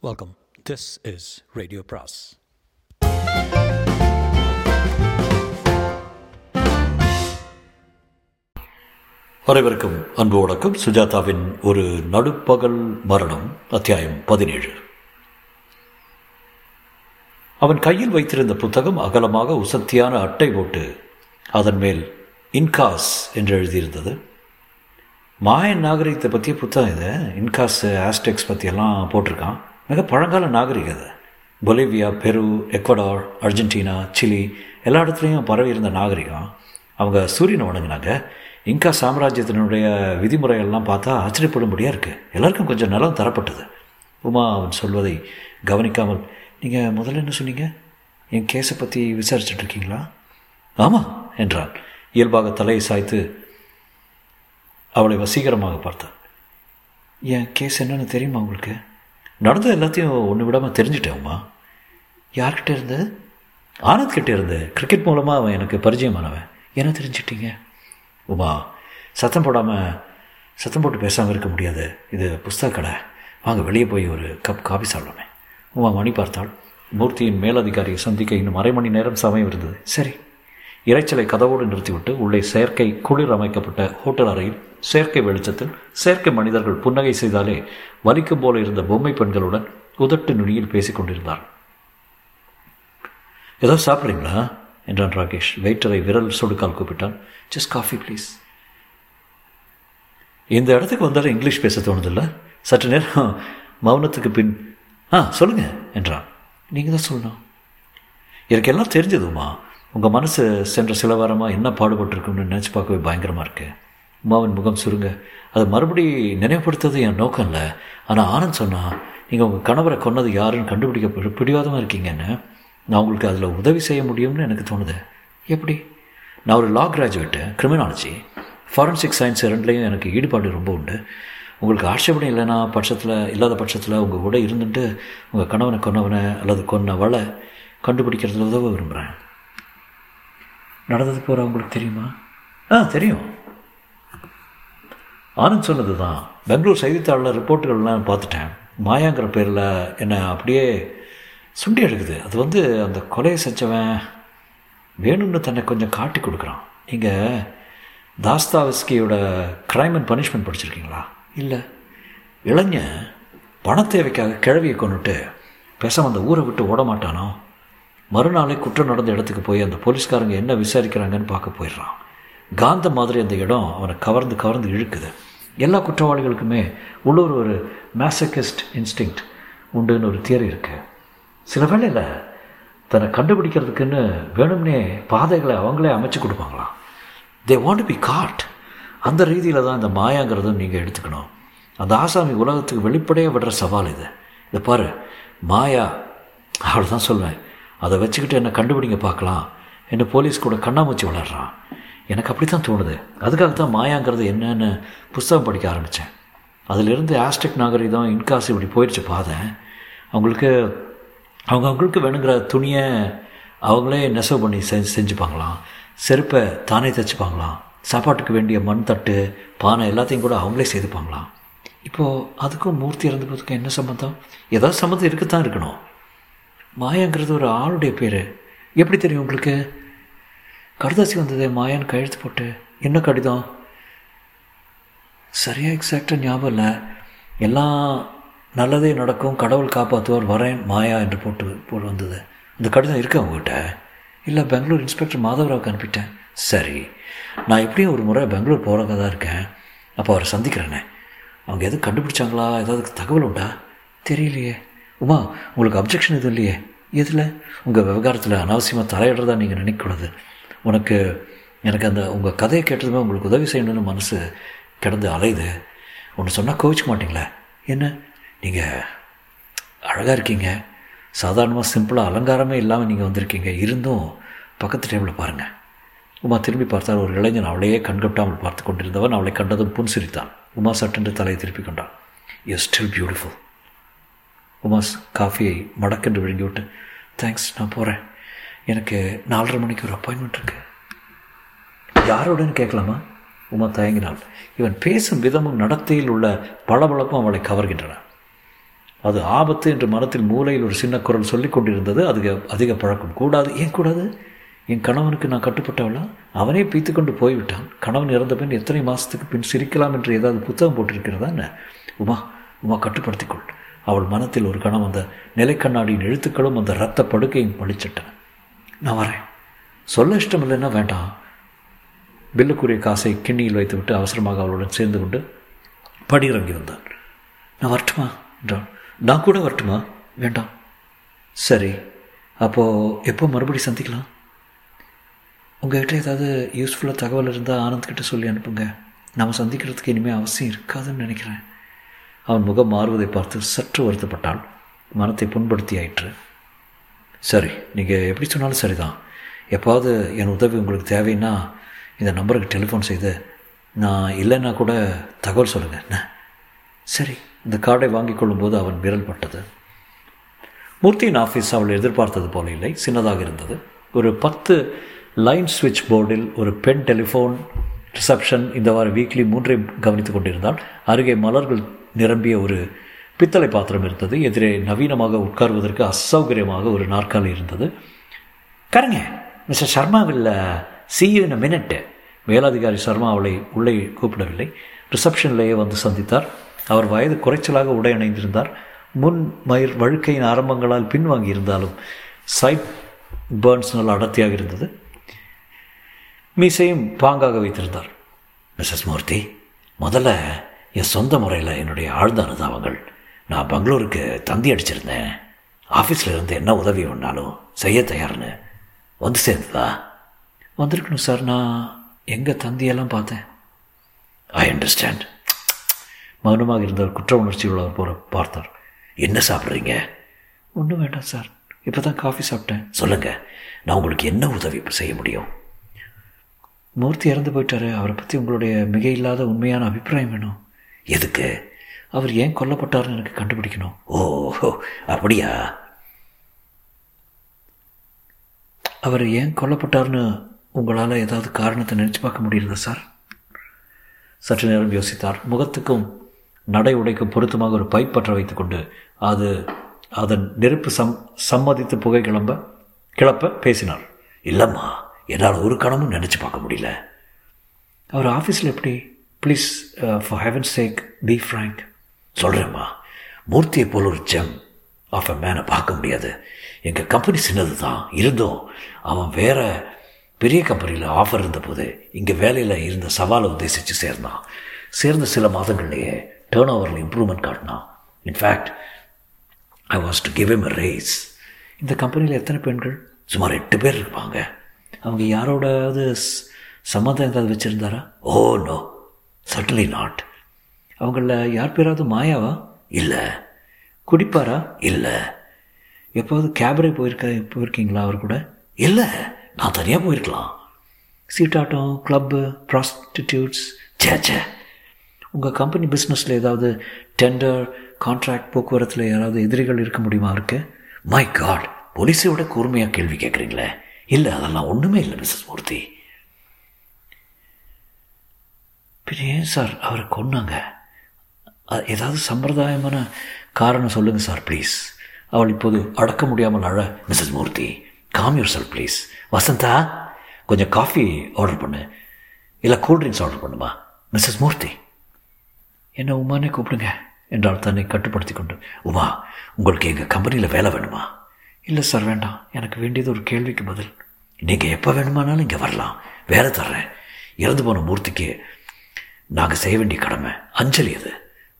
Welcome this is radio பிராஸ் அனைவருக்கும் அன்பு வணக்கம். சுஜாதாவின் ஒரு நடுப்பகல் மரணம் அத்தியாயம் பதினேழு. அவன் கையில் வைத்திருந்த புத்தகம் அகலமாக உசத்தியான அட்டை போட்டு அதன் மேல் இன்காஸ் என்று எழுதியிருந்தது. மாயன் நாகரிகத்தை பற்றிய புத்தகம் இது. இன்காஸ் ஆஸ்டெக்ஸ் பற்றியெல்லாம் போட்டிருக்கான். மிக பழங்கால நாகரிகம் அது. பொலிவியா பெரு எக்வடார் அர்ஜென்டினா சிலி எல்லா இடத்துலையும் பரவி இருந்த நாகரிகம். அவங்க சூரியனை வணங்கினாங்க. இங்கா சாம்ராஜ்யத்தினுடைய விதிமுறைகள்லாம் பார்த்தா ஆச்சரியப்படும்படியாக இருக்குது எல்லாருக்கும் கொஞ்சம் நிலம் தரப்பட்டது. உமா அவன் சொல்வதை கவனிக்காமல் நீங்கள் முதல்ல என்ன சொன்னீங்க? என் கேஸை பற்றி விசாரிச்சுட்டு இருக்கீங்களா? ஆமாம் என்றான். இயல்பாக தலையை சாய்த்து அவளை வசீகரமாக பார்த்தான். என் கேஸ் என்னென்னு தெரியுமா உங்களுக்கு? நடந்த எல்லாத்தையும் ஒன்று விடாமல் தெரிஞ்சிட்டேன்மா யார்கிட்ட இருந்து? ஆனந்த் கிட்டே இருந்து. கிரிக்கெட் மூலமாக அவன் எனக்கு பரிச்சயமானவன். என்ன தெரிஞ்சிட்டீங்க? உமா சத்தம் போடாமல் சத்தம் போட்டு பேசாமல் இருக்க முடியாது. இது புஸ்தக கடை. வாங்க வெளியே போய் ஒரு கப் காபி சாப்பிடலாமே. உமா மணி பார்த்தாள். மூர்த்தியின் மேலதிகாரியை சந்திக்க இன்னும் அரை மணி நேரம் சமயம் இருந்தது. சரி. இறைச்சலை கதவோடு நிறுத்திவிட்டு உள்ளே செயற்கை குளிர் அமைக்கப்பட்ட ஹோட்டல் அறையில் செயற்கை வெளிச்சத்தில் செயற்கை மனிதர்கள் புன்னகை செய்தாலே வலிக்கும் போல இருந்த பொம்மை பெண்களுடன் உதட்டு நுனியில் பேசிக் கொண்டிருந்தார். ஏதோ சாப்பிட்றீங்களா? என்றான் ராகேஷ். வெயிட்டரை விரல் சொடுக்கால் கூப்பிட்டான். ஜஸ்ட் காஃபி ப்ளீஸ் இந்த இடத்துக்கு வந்தாலும் இங்கிலீஷ் பேச தோணுதில்ல? சற்று நேரம் மௌனத்துக்கு பின் ஆ சொல்லுங்கள் என்றான். நீங்கள் தான் சொல்லணும். எனக்கு எல்லாம் தெரிஞ்சதுமா உங்கள் மனசு சென்ற சில வாரமாக என்ன பாடுபட்டிருக்குன்னு நினச்சி பார்க்கவே பயங்கரமாக இருக்குது உமாவின் முகம் சுருங்க. அதை மறுபடி நினைவுபடுத்துறது என் நோக்கம் இல்லை ஆனால் ஆனந்த் சொன்னால் நீங்கள் உங்கள் கணவரை கொன்னது யாருன்னு கண்டுபிடிக்க பிடிவாதமாக இருக்கீங்கன்னு. நான் உங்களுக்கு அதில் உதவி செய்ய முடியும்னு எனக்கு தோணுது. எப்படி? நான் ஒரு law graduate criminology forensic science ரெண்டுலேயும் எனக்கு ஈடுபாடு ரொம்ப உண்டு. உங்களுக்கு ஆட்சேபணம் இல்லைன்னா பட்சத்தில் இல்லாத பட்சத்தில் உங்கள் கூட இருந்துட்டு உங்கள் கணவனை கொன்னவனை அல்லது கொன்னவளை கண்டுபிடிக்கிறதுல உதவ விரும்புகிறேன் நடந்தது போகிற உங்களுக்கு தெரியுமா? ஆ தெரியும். ஆனந்த் சொன்னது தான் பெங்களூர் செய்தித்தாளில் ரிப்போர்ட்டுகள்லாம் பார்த்துட்டேன். மாயாங்கிற பேரில் என்னை அப்படியே சுண்டி எடுக்குது அது வந்து அந்த கொலையை செஞ்சவன் வேணும்னு தன்னை கொஞ்சம் காட்டி கொடுக்குறான். நீங்கள் தாஸ்தாவஸ்கியோட க்ரைம் அண்ட் பனிஷ்மெண்ட் படிச்சிருக்கீங்களா? இல்லை. இளைஞன் பண தேவைக்காக கிழவியை கொண்டுட்டு பேசாமல் அந்த ஊரை விட்டு ஓட மாட்டானோ மறுநாளே குற்றம் நடந்த இடத்துக்கு போய் அந்த போலீஸ்காரங்க என்ன விசாரிக்கிறாங்கன்னு பார்க்க போயிடுறான். காந்த மாதிரி அந்த இடம் அவனை கவர்ந்து கவர்ந்து இழுக்குது. எல்லா குற்றவாளிகளுக்குமே உள்ளூர் ஒரு மேசக்கிஸ்ட் இன்ஸ்டிங்க்ட் உண்டுன்னு ஒரு தியரி இருக்குது சில வேளையில் தன்னை கண்டுபிடிக்கிறதுக்குன்னு வேணும்னே பாதைகளை அவங்களே அமைச்சு கொடுப்பாங்களாம். தே வாண்ட் பி காட் அந்த ரீதியில் தான் இந்த மாயாங்கிறதும் நீங்கள் எடுத்துக்கணும். அந்த ஆசாமி உலகத்துக்கு வெளிப்படையாக விடுற சவால் இது. இதை பாரு மாயா அவள் தான் சொல்வேன். அதை வச்சுக்கிட்டு என்னை கண்டுபிடிங்க பார்க்கலாம். என்ன போலீஸ் கூட கண்ணாமூச்சி விளாட்றான் எனக்கு அப்படி தான் தோணுது. அதுக்காக தான் மாயாங்கிறது என்னன்னு புஸ்தகம் படிக்க ஆரம்பித்தேன். அதிலிருந்து ஆஸ்டெக் நாகரிகம் இன்காஸ் இப்படி போயிடுச்சு பாதை. அவங்களுக்கு அவங்க அவங்களுக்கு வேணுங்கிற துணியை அவங்களே நெசவு பண்ணி செஞ்சு செஞ்சுப்பாங்களாம். செருப்பை தானே தைச்சிப்பாங்களாம். சாப்பாட்டுக்கு வேண்டிய மண் தட்டு பானை எல்லாத்தையும் கூட அவங்களே செய்துப்பாங்களாம். இப்போது அதுக்கும் மூர்த்தி இறந்து இறந்துக்கிறதுக்கும் என்ன சம்மந்தம் ஏதாவது சம்மந்தம் இருக்கத்தான் இருக்கணும். மாயாங்கிறது ஒரு ஆளுடைய பேர். எப்படி தெரியும் உங்களுக்கு? கடுதாசி வந்தது மாயான்னு கையெழுத்து போட்டு என்ன கடிதம்? சரியாக எக்ஸாக்டாக ஞாபகம் இல்லை. எல்லாம் நல்லதே நடக்கும் கடவுள் காப்பாற்றுவார் வரேன் மாயா என்று போட்டு போட்டு வந்தது. இந்த கடிதம் இருக்கா உங்ககிட்ட? இல்லை பெங்களூர் இன்ஸ்பெக்டர் மாதவராவுக்கு அனுப்பிட்டேன். சரி. நான் எப்படியும் ஒரு முறை பெங்களூர் போகிறதா தான் இருக்கேன். அப்போ அவரை சந்திக்கிறேனே. அவங்க எதுவும் கண்டுபிடிச்சாங்களா? ஏதாவது தகவல் உண்டா? தெரியலையே. உமா உங்களுக்கு அப்ஜெக்ஷன் எதுவும் இல்லையே? எதில்? உங்கள் விவகாரத்தில் அனாவசியமாக தலையிடுறதா நீங்கள் நினைக்கக்கூடாது. உனக்கு எனக்கு அந்த உங்கள் கதையை கேட்டதுமே உங்களுக்கு உதவி செய்யணும்னு மனசு கிடந்து அலையுது. ஒன்று சொன்னால் கோவிச்சுக்க மாட்டிங்களே? என்ன? நீங்கள் அழகாக இருக்கீங்க. சாதாரணமாக சிம்பிளாக அலங்காரமே இல்லாமல் நீங்கள் வந்திருக்கீங்க. இருந்தும் பக்கத்து டேபிளில் பாருங்கள் உமா திரும்பி பார்த்தால் ஒரு இளைஞன் அவளையே கண்கட்டாமல் பார்த்து கொண்டிருந்தவன் அவளை கண்டதும் புன்சிரித்தான். உமா சட்டென்று தலையை திருப்பி கொண்டான். யூ ஸ்டில் பியூட்டிஃபுல் உமாஸ் காஃபியை மடக்கென்று விழுங்கிவிட்டு தேங்க்ஸ் நான் போகிறேன் எனக்கு நாலரை மணிக்கு ஒரு அப்பாயின்மெண்ட் இருக்குது யாரோடன்னு கேட்கலாமா? உமா தயங்கினாள். இவன் பேசும் விதமும் நடத்தையில் உள்ள பளபளப்பும் அவளை கவர்கின்றன. அது ஆபத்து என்று மனத்தில் மூலையில் ஒரு சின்ன குரல் சொல்லிக் கொண்டிருந்தது. அதுக்கு அதிக பழக்கம் கூடாது. ஏன் கூடாது? என் கணவனுக்கு நான் கட்டுப்பட்டவளா? அவனே பீத்து கொண்டு போய்விட்டான். கணவன் இறந்த பின் எத்தனை மாதத்துக்கு பின் சிரிக்கலாம் என்று ஏதாவது புத்தகம் போட்டிருக்கிறதா என்ன? உமா உமா கட்டுப்படுத்திக்கொள் அவள் மனத்தில் ஒரு கணம் அந்த நிலைக்கண்ணாடியின் எழுத்துக்களும் அந்த இரத்த படுக்கையும் பழிச்சிட்டன நான் வரேன். சொல்ல இஷ்டம் இல்லைன்னா வேண்டாம். பில்லுக்குரிய காசை கிண்ணியில் வைத்துவிட்டு அவசரமாக அவளுடன் சேர்ந்து கொண்டு படியிறங்கி வந்தான். நான் வரட்டுமா? என்றான். நான் கூட வரட்டுமா? வேண்டாம். சரி. அப்போது எப்போ மறுபடி சந்திக்கலாம்? உங்கள்கிட்ட ஏதாவது யூஸ்ஃபுல்லாக தகவல் இருந்தால் ஆனந்த்கிட்ட சொல்லி அனுப்புங்க. நாம் சந்திக்கிறதுக்கு இனிமேல் அவசியம் இருக்காதுன்னு நினைக்கிறேன். அவன் முகம் மாறுவதை பார்த்து சற்று வருத்தப்பட்டாள் மனத்தை புண்படுத்தி ஆயிற்று சரி நீங்கள் எப்படி சொன்னாலும் சரிதான். எப்பாவது என் உதவி உங்களுக்கு தேவைன்னா இந்த நம்பருக்கு டெலிஃபோன் செய்து நான் இல்லைன்னா கூட தகவல் சொல்லுங்கள் என்ன? சரி இந்த கார்டை வாங்கி கொள்ளும்போது அவன் விரல் பட்டது. மூர்த்தியின் ஆஃபீஸ் அவள் எதிர்பார்த்தது போல இல்லை சின்னதாக இருந்தது. ஒரு பத்து லைன் சுவிட்ச் போர்டில் ஒரு பெண் டெலிஃபோன் ரிசப்ஷன் இந்த வார வீக்லி மூன்றையும் கவனித்துக் கொண்டிருந்தால் அருகே மலர்கள் நிரம்பிய ஒரு பித்தளை பாத்திரம் இருந்தது. எதிரே நவீனமாக உட்கார்வதற்கு அசௌகரியமாக ஒரு நாற்காலி இருந்தது. கருங்க mister Sharma will see you in மேலதிகாரி சர்மா அவளை உள்ளே கூப்பிடவில்லை. ரிசப்ஷன்லேயே வந்து சந்தித்தார். அவர் வயது குறைச்சலாக உடை அணிந்திருந்தார். முன் மயிர் வழுக்கையின் ஆரம்பங்களால் பின்வாங்கி இருந்தாலும் சைட் பேர்ன்ஸ் நல்ல அடர்த்தியாக இருந்தது. மீசையும் பாங்காக வைத்திருந்தார். மிஸ்ஸஸ் மூர்த்தி முதல்ல என் சொந்த முறையில் என்னுடைய ஆழ்ந்த அனுதாபங்கள் நான் பெங்களூருக்கு தந்தி அடிச்சிருந்தேன். ஆஃபீஸில் இருந்து என்ன உதவி வேணாலும் செய்ய தயார்னு. வந்து சேர்ந்ததா? வந்திருக்கணும் சார். நான் எங்கள் தந்தியெல்லாம் பார்த்தேன். ஐ அண்டர்ஸ்டாண்ட் மௌனமாக இருந்தவர் குற்ற உணர்ச்சி உள்ளவர் போல பார்த்தார். என்ன சாப்பிட்றீங்க? ஒன்றும் வேண்டாம் சார். இப்போ தான் காஃபி சாப்பிட்டேன். சொல்லுங்கள் நான் உங்களுக்கு என்ன உதவி செய்ய முடியும்? மூர்த்தி இறந்து போயிட்டாரு. அவரை பற்றி உங்களுடைய மிக இல்லாத உண்மையான அபிப்பிராயம் வேணும். எதுக்கு? அவர் ஏன் கொல்லப்பட்டார்னு எனக்கு கண்டுபிடிக்கணும். ஓஹோ அப்படியா? அவர் ஏன் கொல்லப்பட்டார்னு உங்களால் ஏதாவது காரணத்தை நினச்சி பார்க்க முடியல சார்? சற்று நேரம் யோசித்தார். முகத்துக்கும் நடை உடைக்கும் பொருத்தமாக ஒரு பைப் பற்ற வைத்துக்கொண்டு அது அதன் நெருப்பு சம் சம்மதித்து புகை கிளம்ப கிளப்ப பேசினார். இல்லைம்மா என்னால் ஒரு கணமும் நினச்சி பார்க்க முடியல. அவர் ஆஃபீஸில் எப்படி please for heaven sake be frank சொல்கிறேம்மா மூர்த்தியை போல் ஒரு ஜெம் ஆஃப் அ மேனை பார்க்க முடியாது. எங்கள் கம்பெனி சின்னது தான் இருந்தும். அவன் வேற பெரிய கம்பெனியில் ஆஃபர் இருந்தபோது இங்கே வேலையில் இருந்த சவாலை உத்தேசித்து சேர்ந்தான். சேர்ந்த சில மாதங்கள்லேயே டேர்ன் ஓவரில் இம்ப்ரூவ்மெண்ட் காட்டினான் in fact I was to give em a raise இந்த கம்பெனியில் எத்தனை பெண்கள்? சுமார் எட்டு பேர் இருப்பாங்க. அவங்க யாரோடாவது சம்மந்தம் ஏதாவது வச்சுருந்தாரா? ஓ நோ சட்டலி நாட் அவங்கள யார் பேராவது மாயாவா? இல்லை. குடிப்பாரா? இல்லை. எப்போது கேபரே போயிருக்க போயிருக்கீங்களா அவர் கூட? இல்லை. நான் தனியாக போயிருக்கலாம். சீட்டாட்டம் கிளப்பு ப்ராஸ்டிடியூட்ஸ் சே சே உங்கள் கம்பெனி பிஸ்னஸில் ஏதாவது டெண்டர் கான்ட்ராக்ட் போக்குவரத்தில் யாராவது எதிரிகள் இருக்க முடியுமா இருக்கு மை காட் போலீஸை விட கூர்மையாக கேள்வி கேட்குறீங்களே இல்லை அதெல்லாம் ஒன்றுமே இல்லை மிஸ்ஸஸ் மூர்த்தி பின் ஏன் சார் அவரை கொன்னாங்க. ஏதாவது சம்பிரதாயமான காரணம் சொல்லுங்கள் சார் ப்ளீஸ் அவள் இப்போது அடக்க முடியாமல் அழ Mrs Murthy calm yourself please Vasantha கொஞ்சம் காஃபி ஆர்டர் பண்ணு. இல்லை கூல்ட்ரிங்க்ஸ் ஆர்டர் பண்ணுமா? மிஸ்ஸஸ் மூர்த்தி என்ன உமானே கூப்பிடுங்க என்றால் தன்னை கட்டுப்படுத்தி கொண்டு. உமா உங்களுக்கு எங்கள் கம்பெனியில் வேலை வேணுமா? இல்லை சார் வேண்டாம். எனக்கு வேண்டியது ஒரு கேள்விக்கு பதில். நீங்கள் எப்போ வேணுமானாலும் இங்கே வரலாம். வேலை தர்றேன். இறந்து போன மூர்த்திக்கு நாங்கள் செய்ய வேண்டிய கடமை அஞ்சலி அது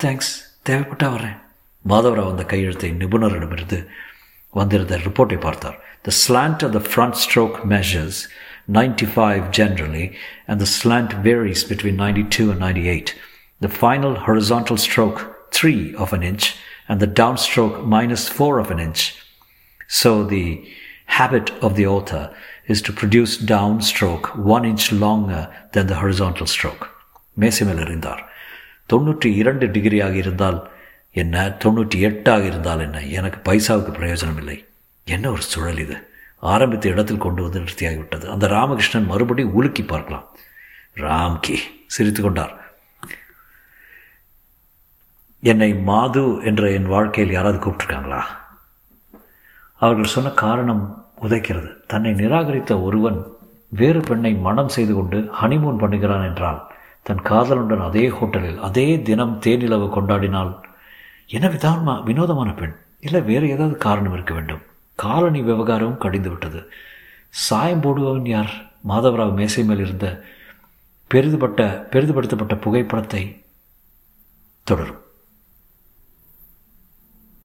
தேங்க்ஸ் தேவைப்பட்டா வரேன் மாதவராவ் அந்த கையெழுத்தை நிபுணரிடமிருந்து வந்திருந்த ரிப்போர்ட்டை பார்த்தார் the slant of the front stroke measures ninety five generally and the slant varies between ninety two and ninety eight the final horizontal stroke three of an inch and the down stroke minus four of an inch So the habit of the author is to produce downstroke one inch longer than the horizontal stroke. மேசிமேல் எறிந்தார். தொண்ணூற்றி இரண்டு டிகிரியாக இருந்தால் என்ன? தொண்ணூற்றி எட்டாக இருந்தால் என்ன? எனக்கு பைசாவுக்கு பிரயோஜனம் இல்லை என்ன ஒரு சுழல் இது? ஆரம்பித்த இடத்தில் கொண்டு வந்து நிறுத்தியாகிவிட்டது. அந்த ராமகிருஷ்ணன் மறுபடியும் உலுக்கி பார்க்கலாம். ராம்கி சிரித்து கொண்டார். என்னை மாது என்ற என் வாழ்க்கையில் யாராவது கூப்பிட்ருக்காங்களா அவர்கள் சொன்ன காரணம் உதைக்கிறது. தன்னை நிராகரித்த ஒருவன் வேறு பெண்ணை மனம் செய்து கொண்டு ஹனிமூன் பண்ணுகிறான் என்றால் தன் காதலுடன் அதே ஹோட்டலில் அதே தினம் தேனிலவு கொண்டாடினால் என்ன விதானமா வினோதமான பெண். இல்லை வேறு ஏதாவது காரணம் இருக்க வேண்டும். காலனி விவகாரமும் கடிந்து விட்டது சாயம் போடுபவன் யார்? மாதவராவ் மேசை மேல் இருந்த பெரிதுபட்ட பெரிதுபடுத்தப்பட்ட புகைப்படத்தை தொடரும்.